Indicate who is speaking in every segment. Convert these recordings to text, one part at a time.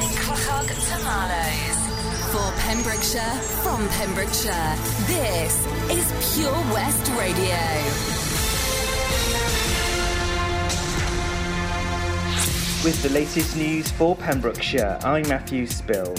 Speaker 1: Clochog to Marloes. For Pembrokeshire, from Pembrokeshire, this is Pure West Radio.
Speaker 2: With the latest news for Pembrokeshire, I'm Matthew Spill.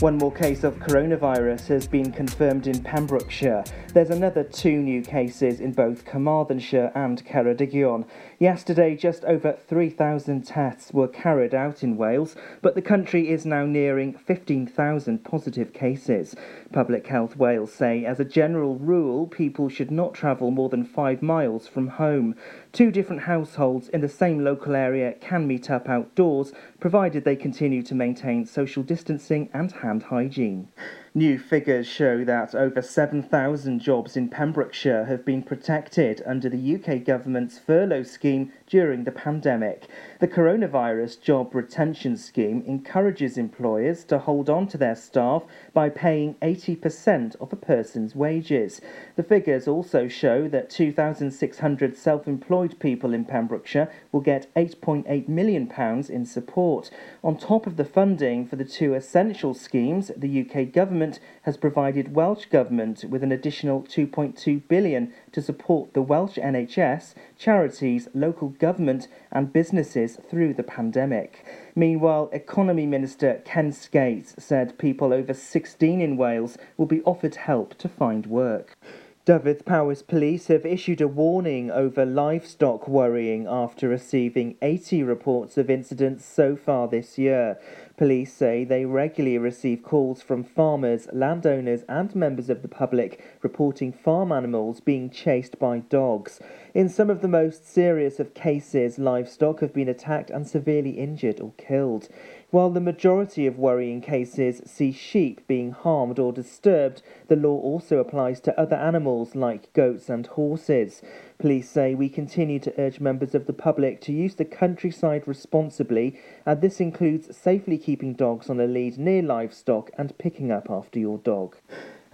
Speaker 2: One more case of coronavirus has been confirmed in Pembrokeshire. There's another two new cases in both Carmarthenshire and Ceredigion. Yesterday, just over 3,000 tests were carried out in Wales, but the country is now nearing 15,000 positive cases. Public Health Wales say, as a general rule, people should not travel more than five miles from home. Two different households in the same local area can meet up outdoors, provided they continue to maintain social distancing and hand hygiene. New figures show that over 7,000 jobs in Pembrokeshire have been protected under the UK government's furlough scheme during the pandemic. The coronavirus job retention scheme encourages employers to hold on to their staff by paying 80% of a person's wages. The figures also show that 2,600 self employed people in Pembrokeshire will get £8.8 million in support. On top of the funding for the two essential schemes, the UK government has provided Welsh Government with an additional 2.2 billion to support the Welsh NHS, charities, local government and businesses through the pandemic. Meanwhile, Economy Minister Ken Skates said people over 16 in Wales will be offered help to find work. Dyfed-Powys Police have issued a warning over livestock worrying after receiving 80 reports of incidents so far this year. Police say they regularly receive calls from farmers, landowners, and members of the public reporting farm animals being chased by dogs. In some of the most serious of cases, livestock have been attacked and severely injured or killed. While the majority of worrying cases see sheep being harmed or disturbed, the law also applies to other animals like goats and horses. Police say we continue to urge members of the public to use the countryside responsibly, and this includes safely keeping dogs on a lead near livestock and picking up after your dog.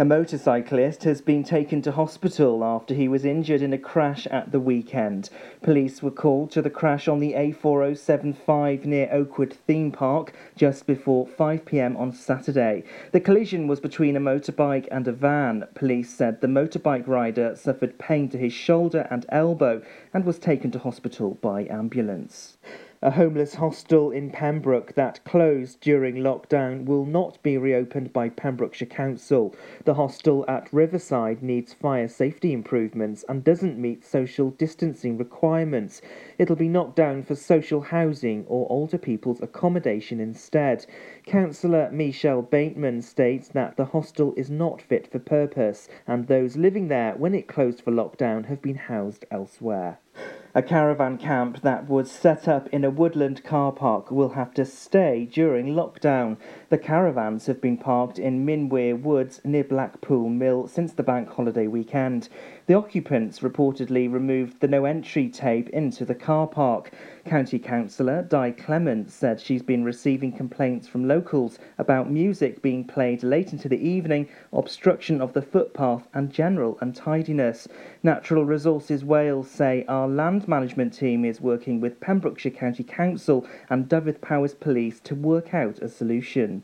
Speaker 2: A motorcyclist has been taken to hospital after he was injured in a crash at the weekend. Police were called to the crash on the A4075 near Oakwood Theme Park just before 5 pm on Saturday. The collision was between a motorbike and a van. Police said the motorbike rider suffered pain to his shoulder and elbow and was taken to hospital by ambulance. A homeless hostel in Pembroke that closed during lockdown will not be reopened by Pembrokeshire Council. The hostel at Riverside needs fire safety improvements and doesn't meet social distancing requirements. It'll be knocked down for social housing or older people's accommodation instead. Councillor Michelle Bateman states that the hostel is not fit for purpose and those living there when it closed for lockdown have been housed elsewhere. A caravan camp that was set up in a woodland car park will have to stay during lockdown. The caravans have been parked in Minwear Woods near Blackpool Mill since the bank holiday weekend. The occupants reportedly removed the no entry tape into the car park. County Councillor Di Clement said she's been receiving complaints from locals about music being played late into the evening, obstruction of the footpath, and general untidiness. Natural Resources Wales say our land management team is working with Pembrokeshire County Council and Dyfed-Powys Police to work out a solution.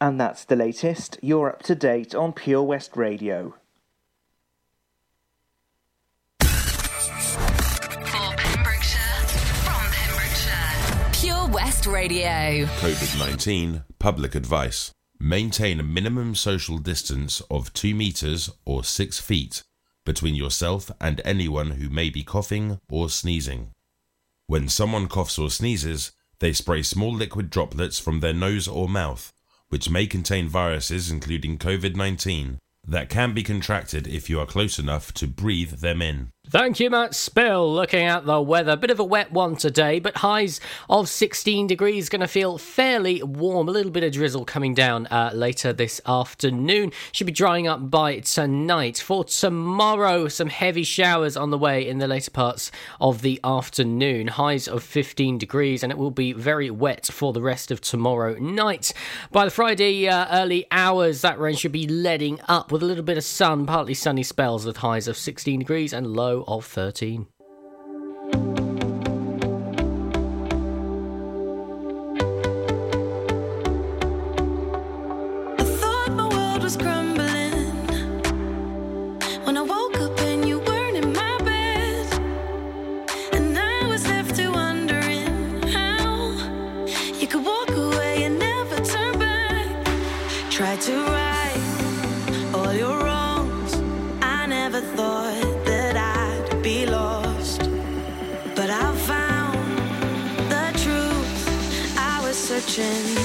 Speaker 2: And that's the latest. You're up to date on Pure West Radio.
Speaker 1: Radio.
Speaker 3: COVID 19 public advice. Maintain a minimum social distance of 2 metres or 6 feet between yourself and anyone who may be coughing or sneezing. When someone coughs or sneezes, they spray small liquid droplets from their nose or mouth, which may contain viruses including COVID 19 that can be contracted if you are close enough to breathe them in.
Speaker 4: Thank you, Matt Spill. Looking at the weather, bit of a wet one today, but highs of 16 degrees. Going to feel fairly warm. A little bit of drizzle coming down uh, later this afternoon. Should be drying up by tonight. For tomorrow, some heavy showers on the way in the later parts of the afternoon. Highs of 15 degrees, and it will be very wet for the rest of tomorrow night. By the Friday uh, early hours, that rain should be letting up with a little bit of sun, partly sunny spells with highs of 16 degrees and low of 13.
Speaker 5: Searching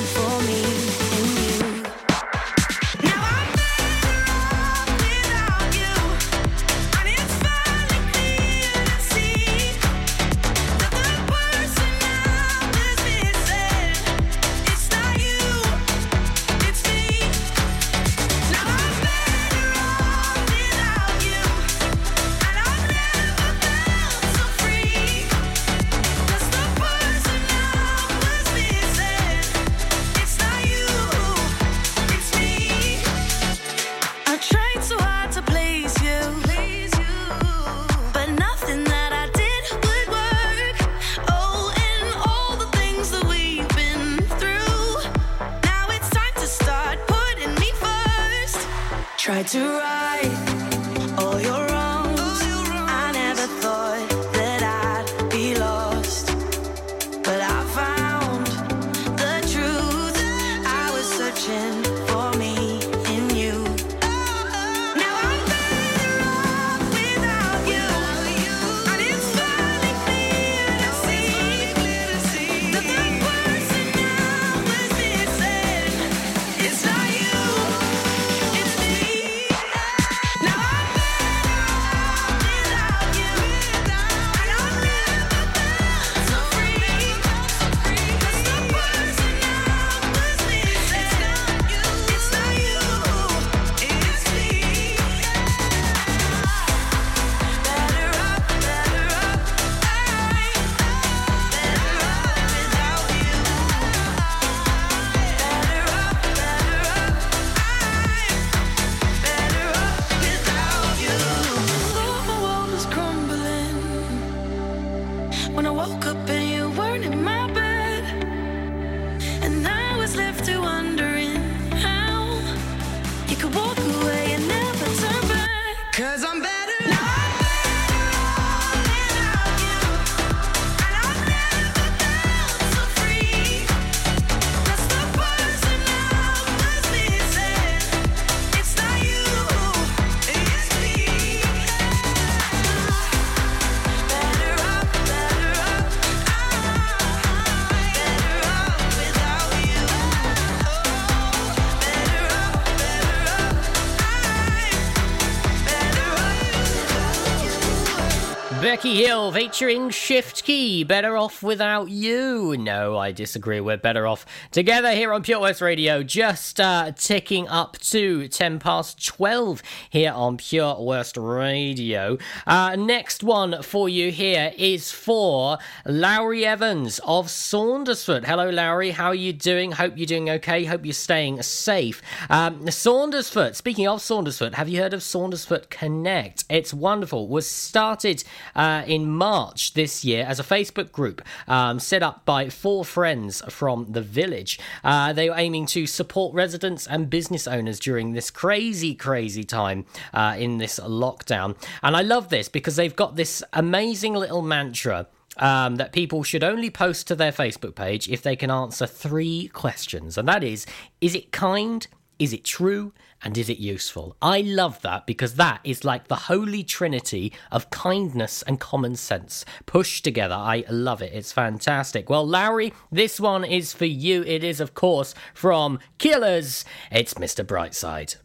Speaker 4: Becky Hill featuring Shift Key. Better off without you. No, I disagree. We're better off together here on Pure West Radio. Just uh, ticking up to 10 past 12 here on Pure West Radio. Uh, next one for you here is for Lowry Evans of Saundersfoot. Hello, Lowry. How are you doing? Hope you're doing okay. Hope you're staying safe. Um, Saundersfoot. Speaking of Saundersfoot, have you heard of Saundersfoot Connect? It's wonderful. Was started. Uh, uh, in March this year as a Facebook group um, set up by four friends from the village. Uh, they were aiming to support residents and business owners during this crazy, crazy time uh, in this lockdown. And I love this because they've got this amazing little mantra. Um, that people should only post to their Facebook page if they can answer three questions. And that is Is it kind? Is it true? And is it useful? I love that because that is like the holy trinity of kindness and common sense pushed together. I love it. It's fantastic. Well, Lowry, this one is for you. It is, of course, from Killers. It's Mr. Brightside.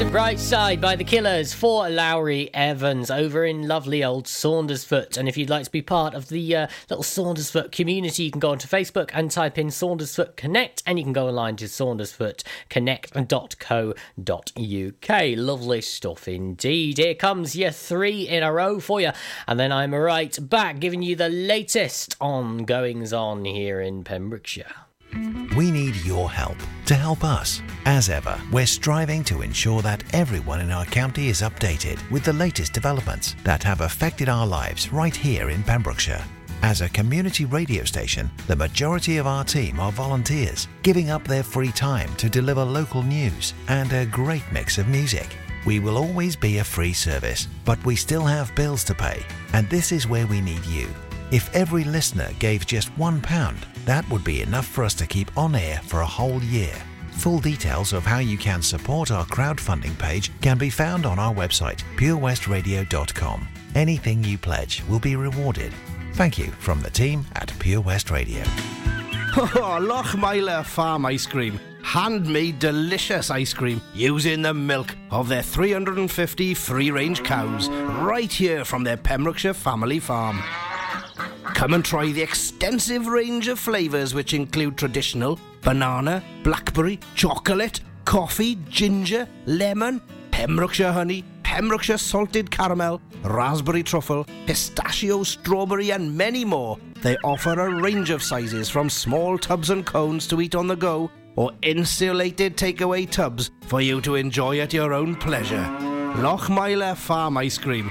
Speaker 4: Mr. Brightside by the Killers for Lowry Evans over in lovely old Saundersfoot. And if you'd like to be part of the uh, little Saundersfoot community, you can go onto Facebook and type in Saundersfoot Connect, and you can go online to saundersfootconnect.co.uk. Lovely stuff indeed. Here comes your three in a row for you, and then I'm right back giving you the latest on goings on here in Pembrokeshire.
Speaker 6: We need your help to help us. As ever, we're striving to ensure that everyone in our county is updated with the latest developments that have affected our lives right here in Pembrokeshire. As a community radio station, the majority of our team are volunteers, giving up their free time to deliver local news and a great mix of music. We will always be a free service, but we still have bills to pay, and this is where we need you. If every listener gave just £1, that would be enough for us to keep on air for a whole year. Full details of how you can support our crowdfunding page can be found on our website, purewestradio.com. Anything you pledge will be rewarded. Thank you from the team at Pure West Radio.
Speaker 7: Oh, Lochmeyler Farm Ice Cream. Handmade delicious ice cream using the milk of their 350 free range cows right here from their Pembrokeshire family farm. Come and try the extensive range of flavours which include traditional banana, blackberry, chocolate, coffee, ginger, lemon, Pembrokeshire honey, Pembrokeshire salted caramel, raspberry truffle, pistachio, strawberry, and many more. They offer a range of sizes from small tubs and cones to eat on the go or insulated takeaway tubs for you to enjoy at your own pleasure. Lochmeyler Farm Ice Cream.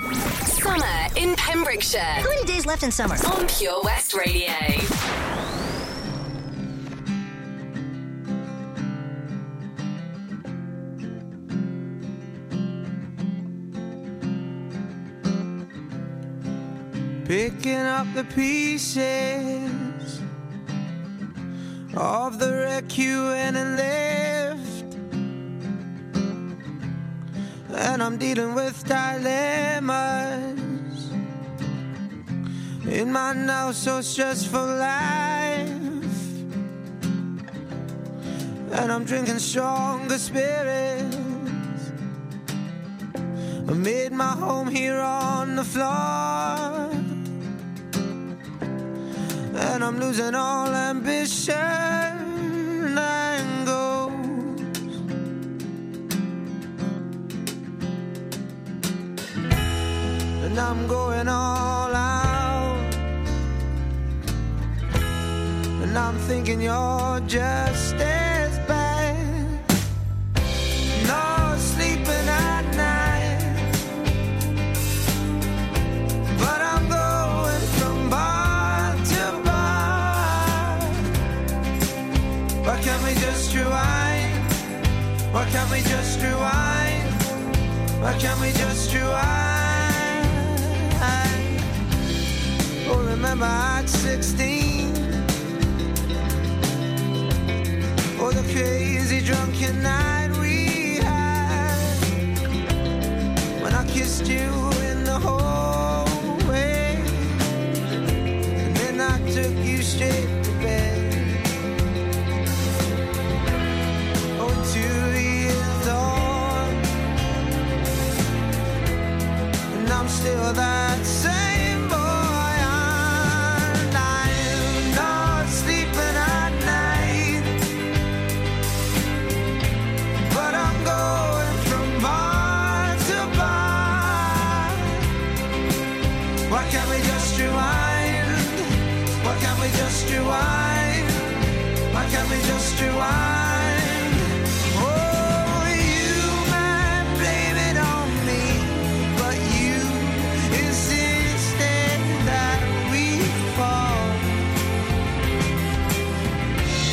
Speaker 1: Summer in Pembrokeshire
Speaker 8: How many days left in summer?
Speaker 1: on Pure West Radio.
Speaker 9: Picking up the pieces of the wreck you went and left. And I'm dealing with dilemmas in my now so stressful life. And I'm drinking stronger spirits. I made my home here on the floor. And I'm losing all ambition and goals. And I'm going all out. And I'm thinking you're just as bad. No sleeping at night. But I'm going from bar to bar. Why can't we just rewind? Why can't we just rewind? Why can't we just rewind? Remember at 16. Oh, the crazy drunken night we had when I kissed you in the hallway, and then I took you straight to bed. Oh, years on, and I'm still that same just rewind? Why can't we
Speaker 10: just rewind? Oh, you might blame it on me, but you insisted that we fall.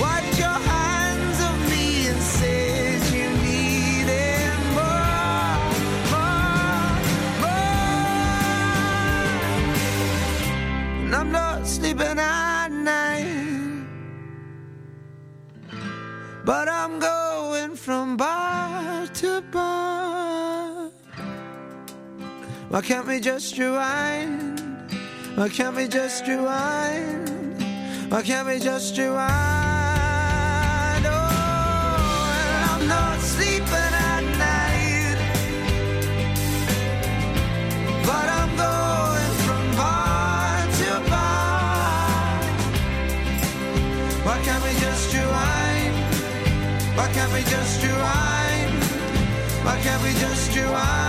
Speaker 10: Wiped your hands of me and said you needed more, more, more. And I'm not sleeping at but I'm going from bar to bar. Why can't we just rewind? Why can't we just rewind? Why can't we just rewind? We just rewind? Why can't we just rewind?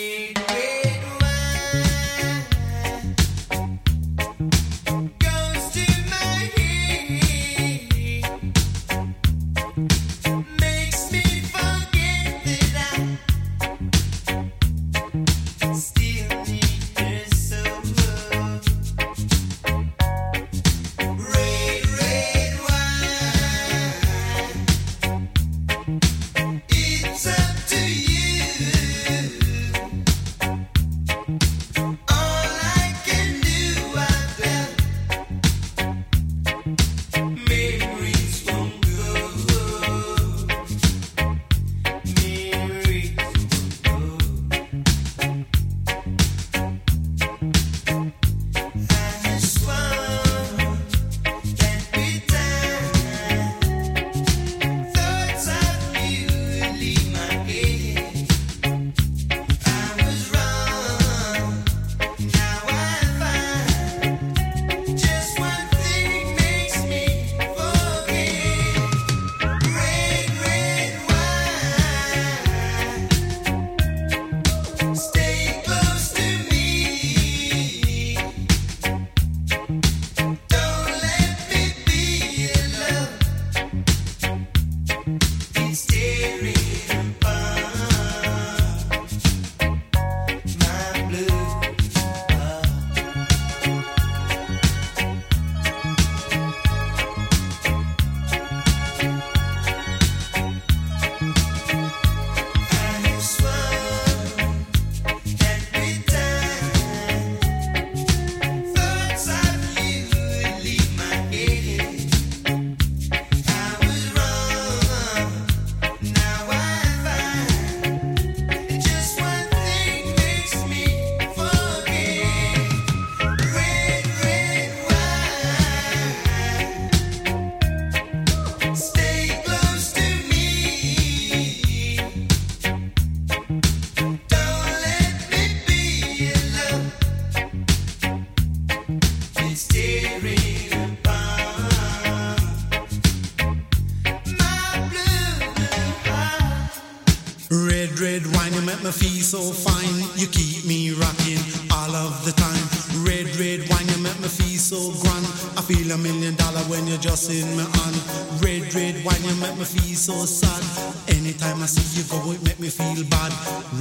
Speaker 11: Feel a million dollar when you're just in my hand. Red, red wine, you make me feel so sad. Anytime I see you go, it make me feel bad.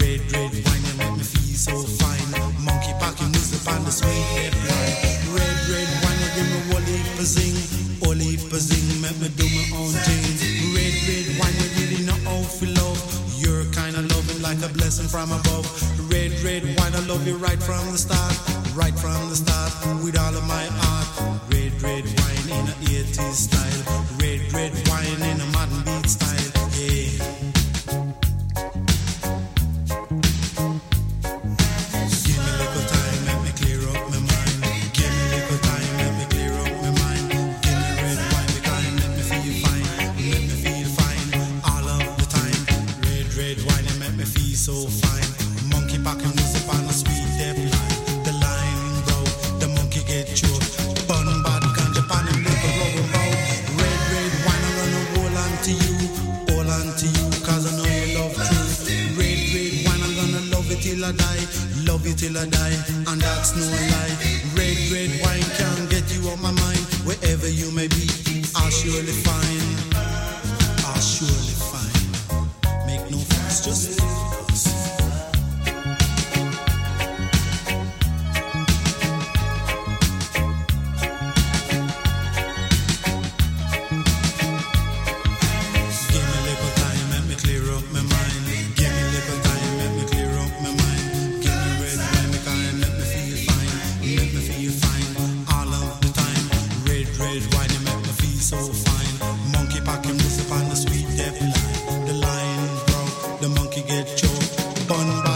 Speaker 11: Red, red wine, you make me feel so fine. Monkey packing music on the sweet wine. Red, red wine, you give me whole heap of zing, make me do my own thing. Red, red wine, you really know how to love. You're kind of loving like a blessing from above. Red, red wine, I love you right from the start. Right from the start, with all of my heart. Red, red wine in a 80s style. Red, red wine in a modern beat style. till I die, and that's no lie. Red, red wine can't get you off my mind. Wherever you may be, I'll surely find.
Speaker 12: fun.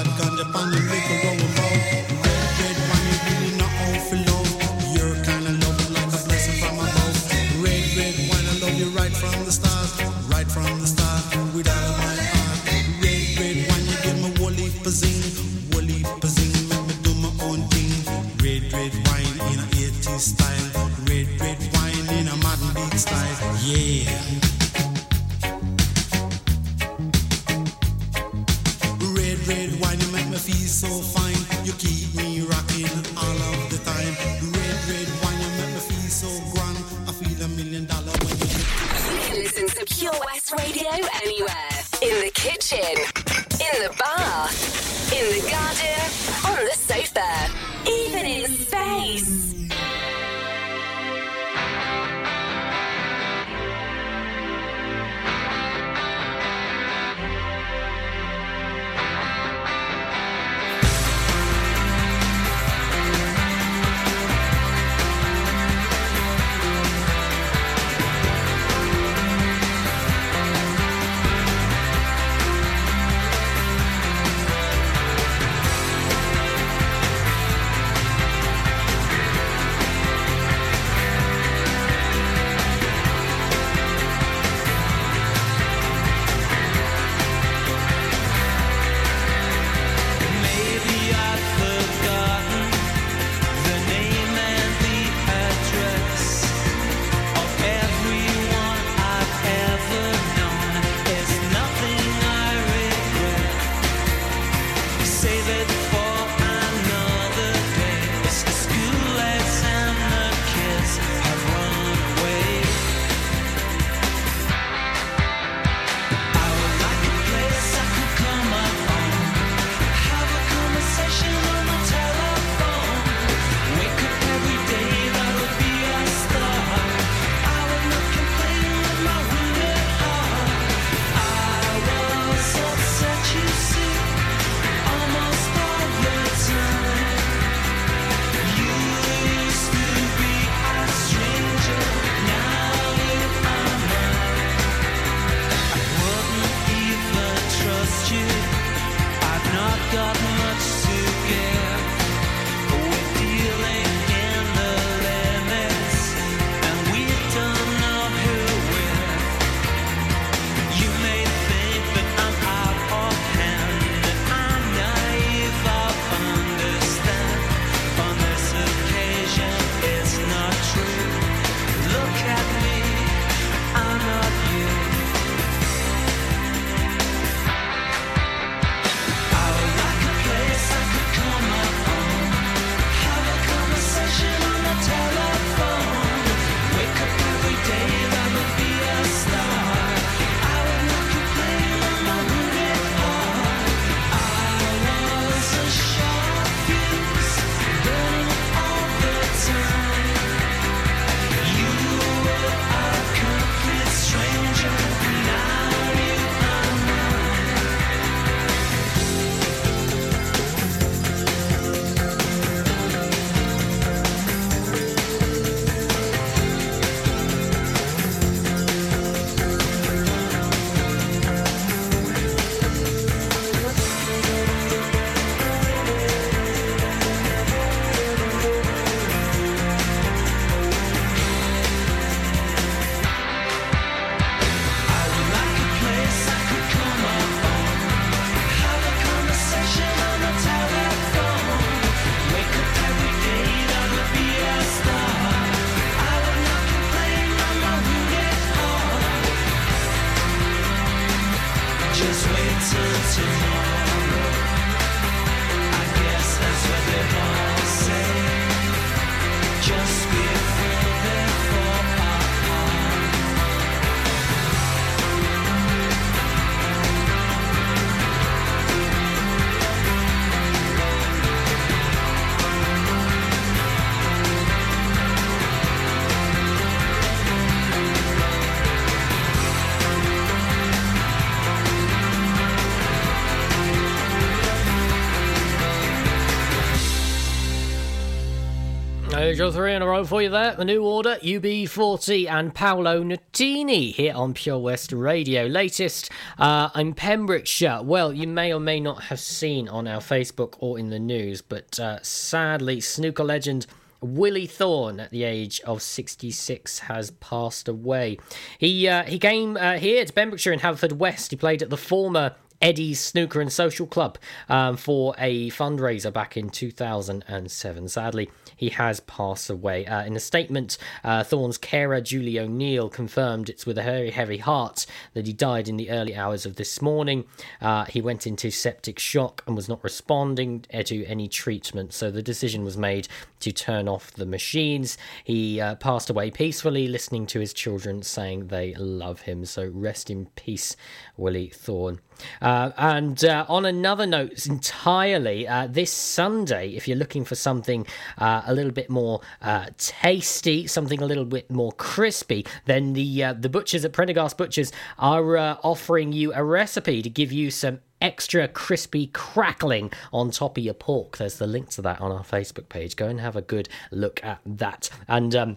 Speaker 4: Major three in a row for you there. The new order, UB40 and Paolo Nutini here on Pure West Radio. Latest uh, in Pembrokeshire. Well, you may or may not have seen on our Facebook or in the news, but uh, sadly, snooker legend. Willie Thorne, at the age of 66, has passed away. He uh, he came uh, here to Pembrokeshire in Haverfordwest. He played at the former Eddie's Snooker and Social Club um, for a fundraiser back in 2007. Sadly, he has passed away. Uh, in a statement, uh, Thorne's carer, Julie O'Neill, confirmed it's with a very heavy heart that he died in the early hours of this morning. Uh, he went into septic shock and was not responding to any treatment, so the decision was made to turn off the machines. He uh, passed away peacefully, listening to his children saying they love him. So rest in peace, Willie Thorne. Uh, and uh, on another note, entirely, uh, this Sunday, if you're looking for something uh, a little bit more uh, tasty, something a little bit more crispy, then the uh, the butchers at Prendergast Butchers are offering you a recipe to give you some extra crispy crackling on top of your pork. There's the link to that on our Facebook page. Go and have a good look at that. And um,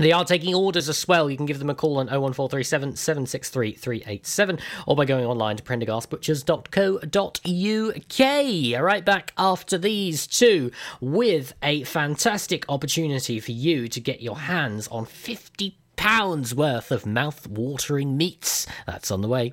Speaker 4: they are taking orders as well. You can give them a call on 01437 763 387 or by going online to prendergastbutchers.co.uk. All right, back after these two with a fantastic opportunity for you to get your hands on 50 pounds worth of mouth-watering meats. That's on the way.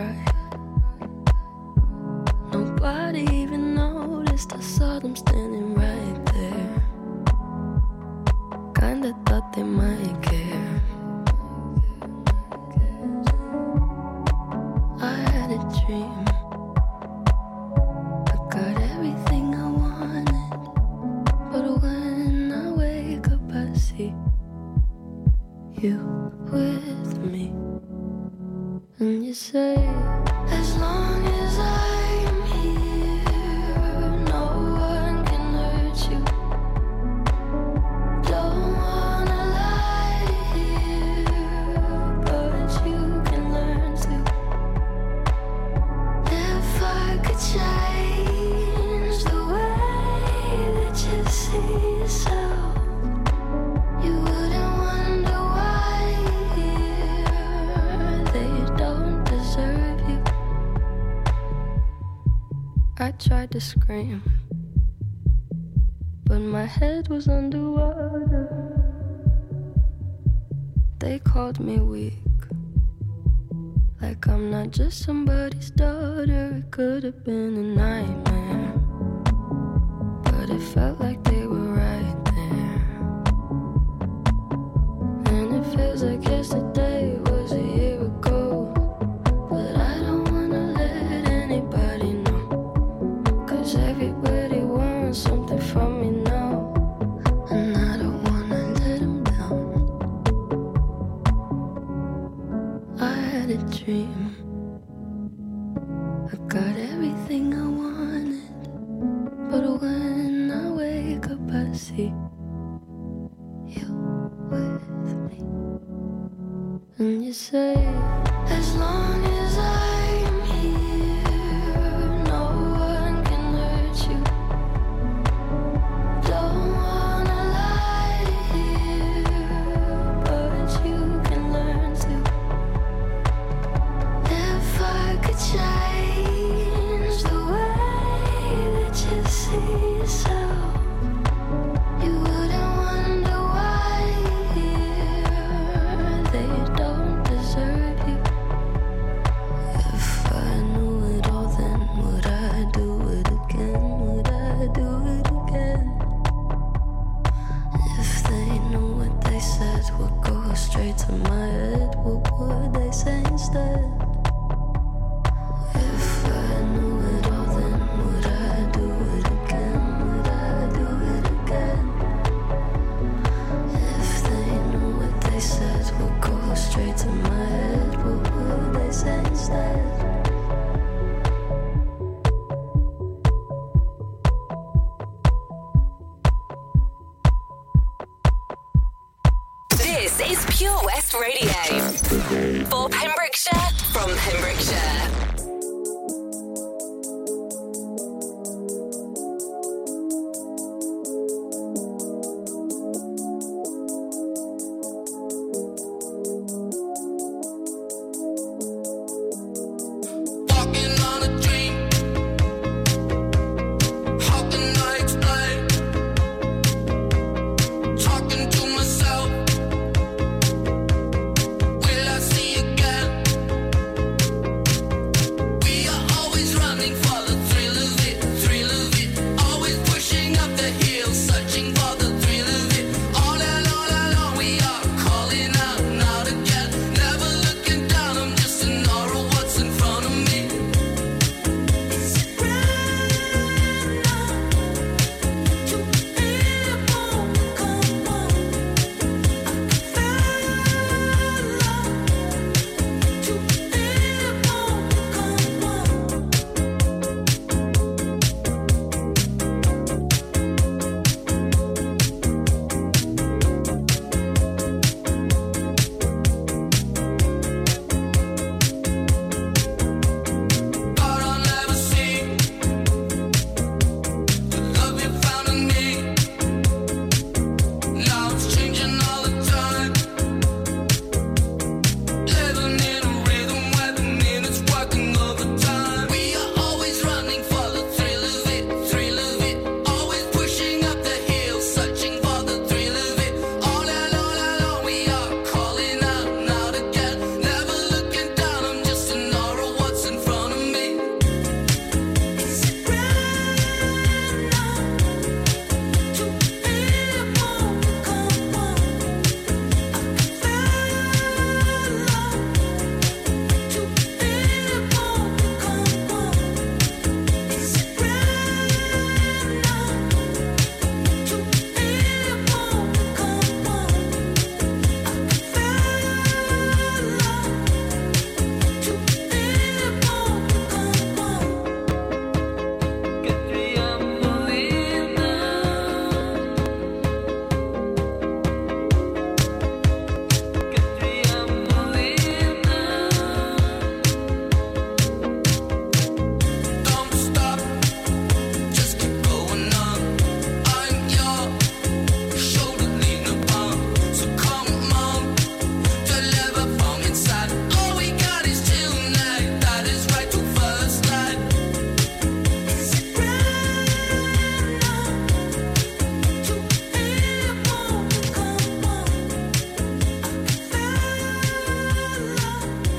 Speaker 5: Nobody. Nobody even noticed. I saw them standing right there. Kinda thought they might care.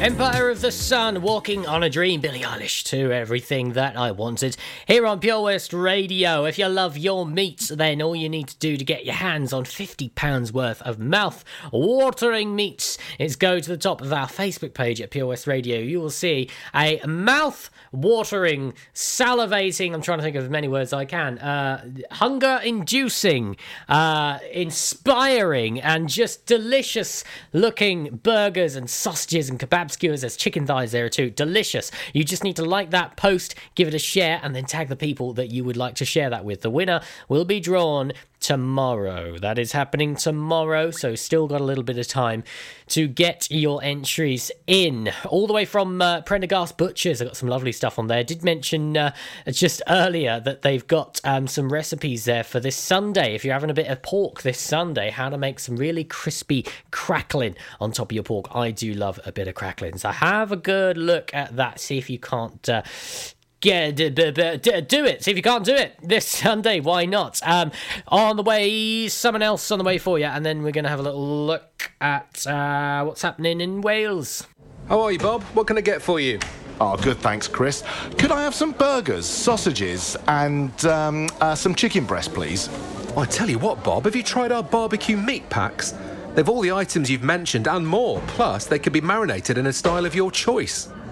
Speaker 4: Empire of the Sun, Walking on a Dream, Billie Eilish to everything that I wanted. Here on Pure West Radio. If you love your meats, then all you need to do to get your hands on £50 worth of mouth watering meats is go to the top of our Facebook page at Pure West Radio. You will see a mouth watering, salivating, I'm trying to think of as many words I can, uh, hunger inducing, uh, inspiring, and just delicious looking burgers and sausages and skewers. There's chicken thighs there too. Delicious. You just need to like that post, give it a share, and then tag the people that you would like to share that with. The winner will be drawn tomorrow. That is happening tomorrow, so still got a little bit of time to get your entries in. All the way from uh, Prendergast Butchers, I got some lovely stuff on there. did mention uh, just earlier that they've got um, some recipes there for this Sunday. If you're having a bit of pork this Sunday, how to make some really crispy crackling on top of your pork. I do love a bit of crackling, so have a good look at that. See if you can't. Uh, yeah, d- d- d- d- do it. See if you can't do it this Sunday. Why not? Um, on the way, someone else on the way for you, and then we're going to have a little look at uh, what's happening in Wales.
Speaker 13: How are you, Bob? What can I get for you?
Speaker 14: Oh, good, thanks, Chris. Could I have some burgers, sausages, and um, uh, some chicken breast, please?
Speaker 13: I tell you what, Bob, have you tried our barbecue meat packs? They've all the items you've mentioned and more. Plus, they can be marinated in a style of your choice.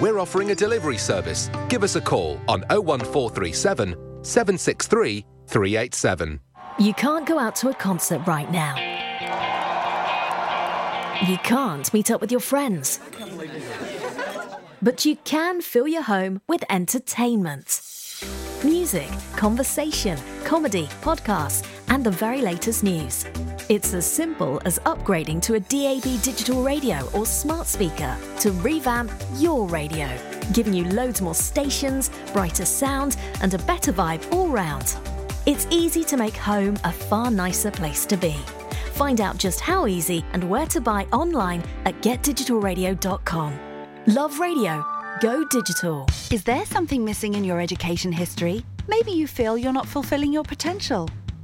Speaker 13: We're offering a delivery service. Give us a call on 01437 763 387.
Speaker 15: You can't go out to a concert right now. You can't meet up with your friends. But you can fill your home with entertainment. Music, conversation, comedy, podcasts, and the very latest news. It's as simple as upgrading to a DAB digital radio or smart speaker to revamp your radio, giving you loads more stations, brighter sound, and a better vibe all round. It's easy to make home a far nicer place to be. Find out just how easy and where to buy online at getdigitalradio.com. Love radio. Go digital.
Speaker 16: Is there something missing in your education history? Maybe you feel you're not fulfilling your potential.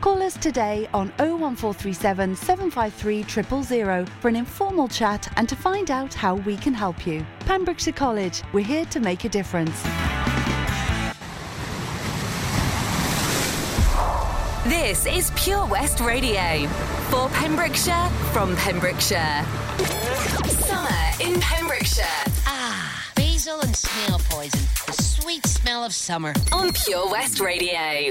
Speaker 16: Call us today on 01437 753 000 for an informal chat and to find out how we can help you. Pembrokeshire College, we're here to make a difference.
Speaker 1: This is Pure West Radio for Pembrokeshire from Pembrokeshire. Summer in Pembrokeshire
Speaker 17: Ah, basil and snail poison. The sweet smell of summer.
Speaker 1: on Pure West Radio.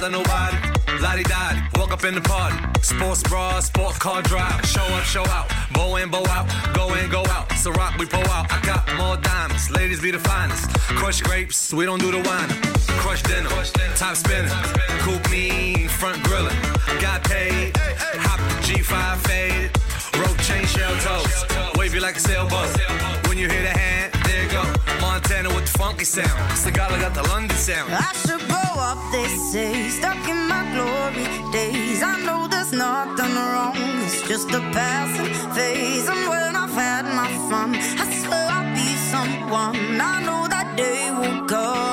Speaker 18: bother nobody. Lottie dottie, walk up in the party. Sports bra, sport car drive. Show up, show out. Bow in, bow out. Go in, go out. So rock, we pull out. I got more diamonds. Ladies be the finest. Crush grapes, we don't do the wine. Crush dinner, top spinning. Coupe mean, front grilling. Got paid. Hop the G5 faded. Rope chain shell toes. Wave you like a sailboat. When you hear the hand. Montana with the funky sound. Sigala got the London sound.
Speaker 9: I should grow up, they say, stuck in my glory days. I know there's nothing wrong, it's just a passing phase. And when I've had my fun, I swear I'll be someone. I know that day will come,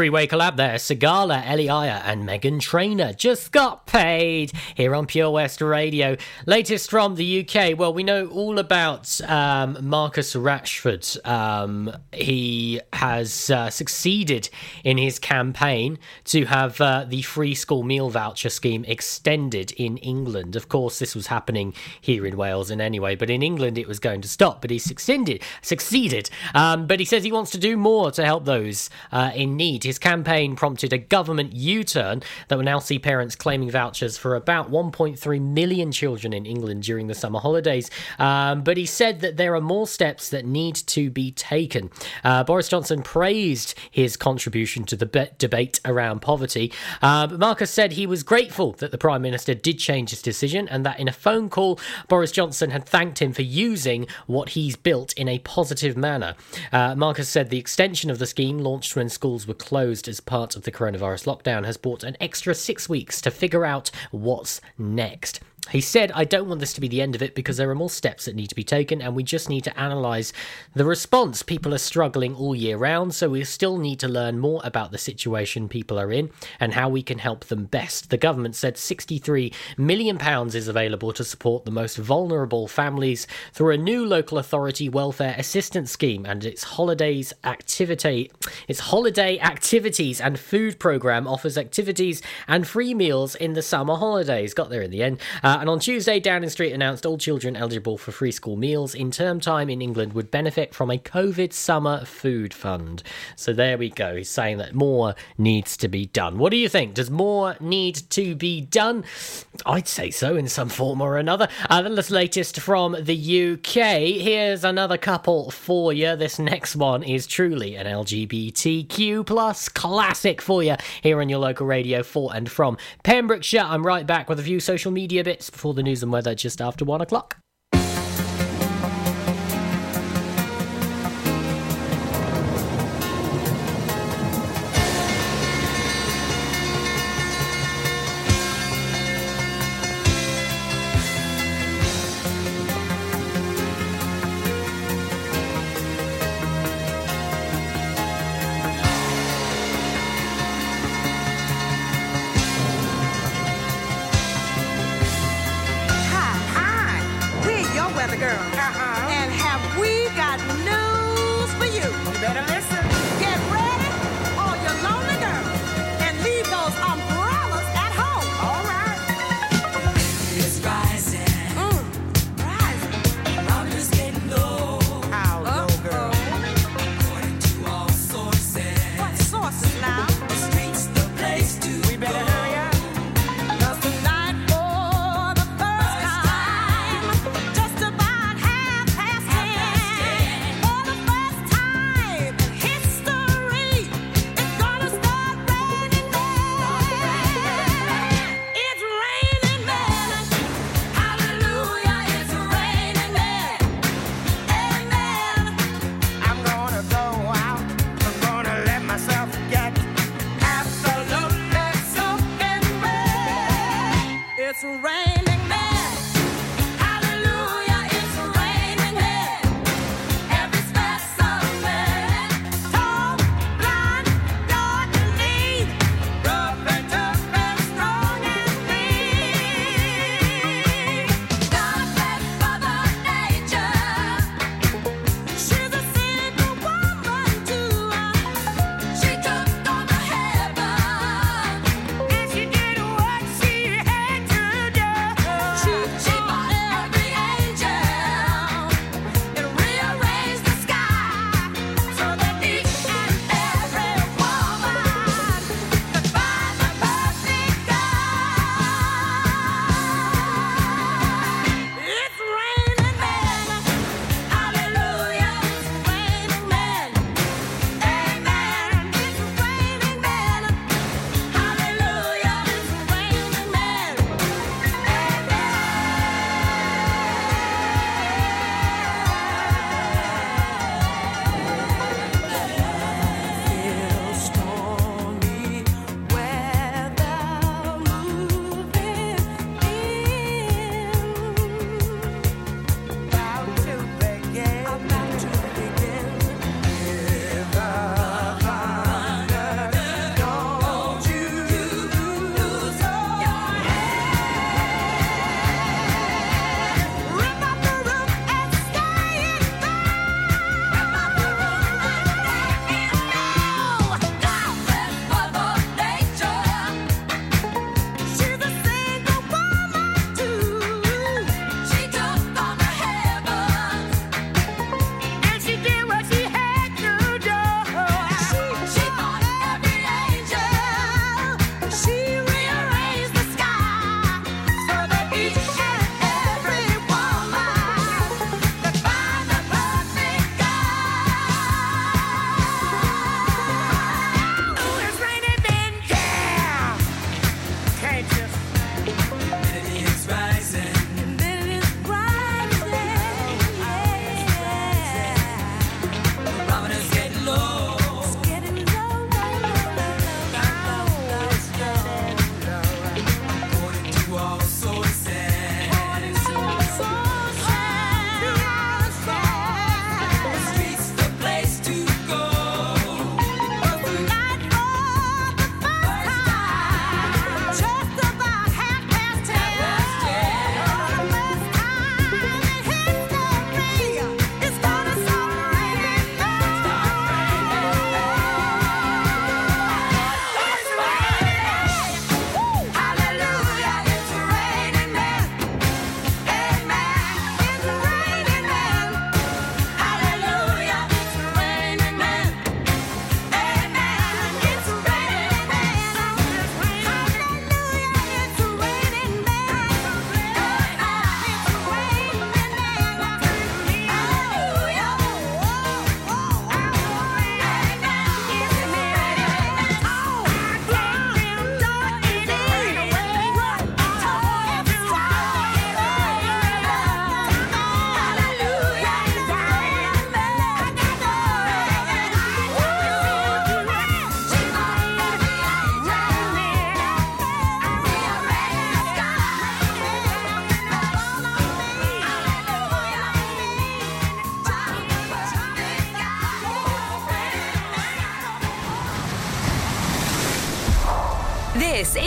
Speaker 4: Three-way collab there. Sigala, Ella Eyre, and Meghan Trainor just got paid here on Pure West Radio. Latest from the UK. Well, we know all about um, Marcus Rashford. Um, he has uh, succeeded in his campaign to have uh, the free school meal voucher scheme extended in England. Of course, this was happening here in Wales in anyway, but in England it was going to stop. But he succeeded. Succeeded. Um, but he says he wants to do more to help those uh, in need. His campaign prompted a government U-turn that will now see parents claiming vouchers for about 1.3 million children in England during the summer holidays. Um, but he said that there are more steps that need to be taken. Uh, Boris Johnson praised his contribution to the be- debate around poverty. Uh, but Marcus said he was grateful that the Prime Minister did change his decision and that in a phone call, Boris Johnson had thanked him for using what he's built in a positive manner. Uh, Marcus said the extension of the scheme, launched when schools were closed as part of the coronavirus lockdown, has brought an extra six weeks to figure out what's next. He said, I don't want this to be the end of it because there are more steps that need to be taken, and we just need to analyse the response. People are struggling all year round, so we still need to learn more about the situation people are in and how we can help them best. The government said £63 million is available to support the most vulnerable families through a new local authority welfare assistance scheme and its holidays activity. Its holiday activities and food programme offers activities and free meals in the summer holidays. Got there in the end. Uh, and on Tuesday, Downing Street announced all children eligible for free school meals in term time in England would benefit from a COVID summer food fund. So there we go. He's saying that more needs to be done. What do you think? Does more need to be done? I'd say so in some form or another. Uh, the latest from the UK. Here's another couple for you. This next one is truly an LGBTQ plus classic for you here on your local radio for and from Pembrokeshire. I'm right back with a few social media bits before the news and weather just after one o'clock.
Speaker 9: It's
Speaker 1: rain.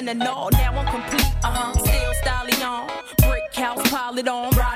Speaker 19: Much thinner, now I'm complete. Uh huh, still styling on. Brick house, pile it on, ride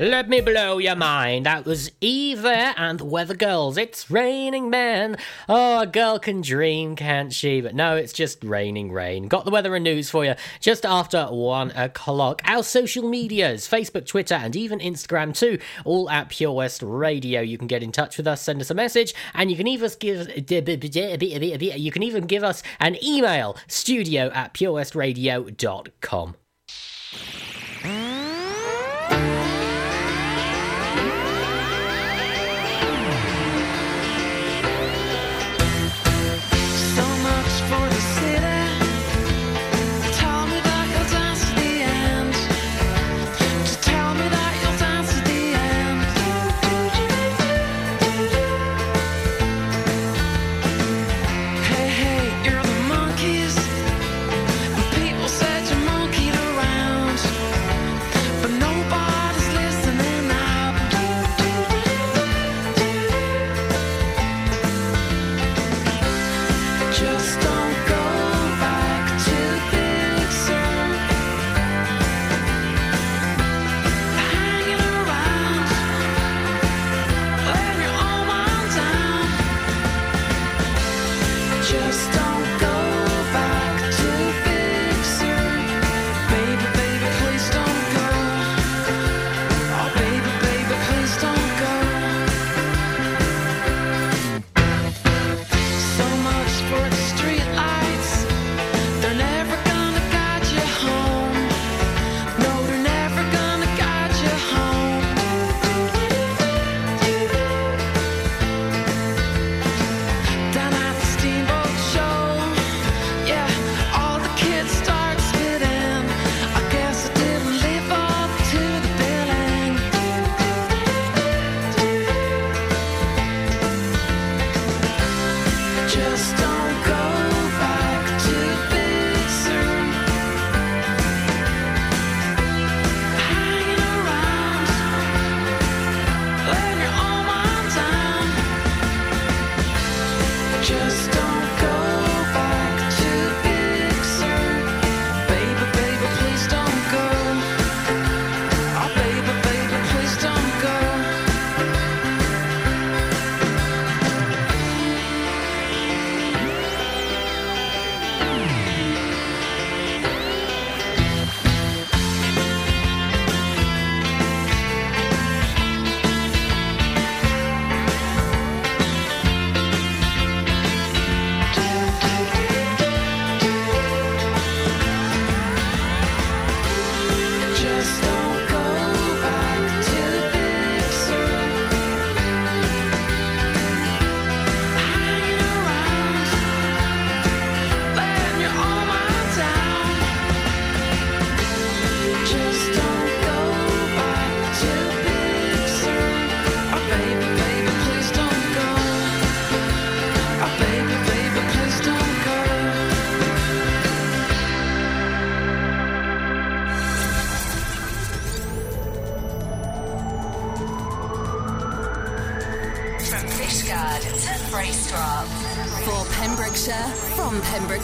Speaker 20: Let me blow your mind.
Speaker 4: That was Eva and the Weather Girls. It's raining men. Oh, a girl can dream, can't she? But no, it's just raining rain. Got the weather and news for you just after one o'clock. Our social medias Facebook, Twitter, and even Instagram too, all at Pure West Radio. You can get in touch with us, send us a message, and you can even give you can even give us an email studio at purewestradio.com.